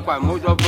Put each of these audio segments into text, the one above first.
管么多。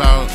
About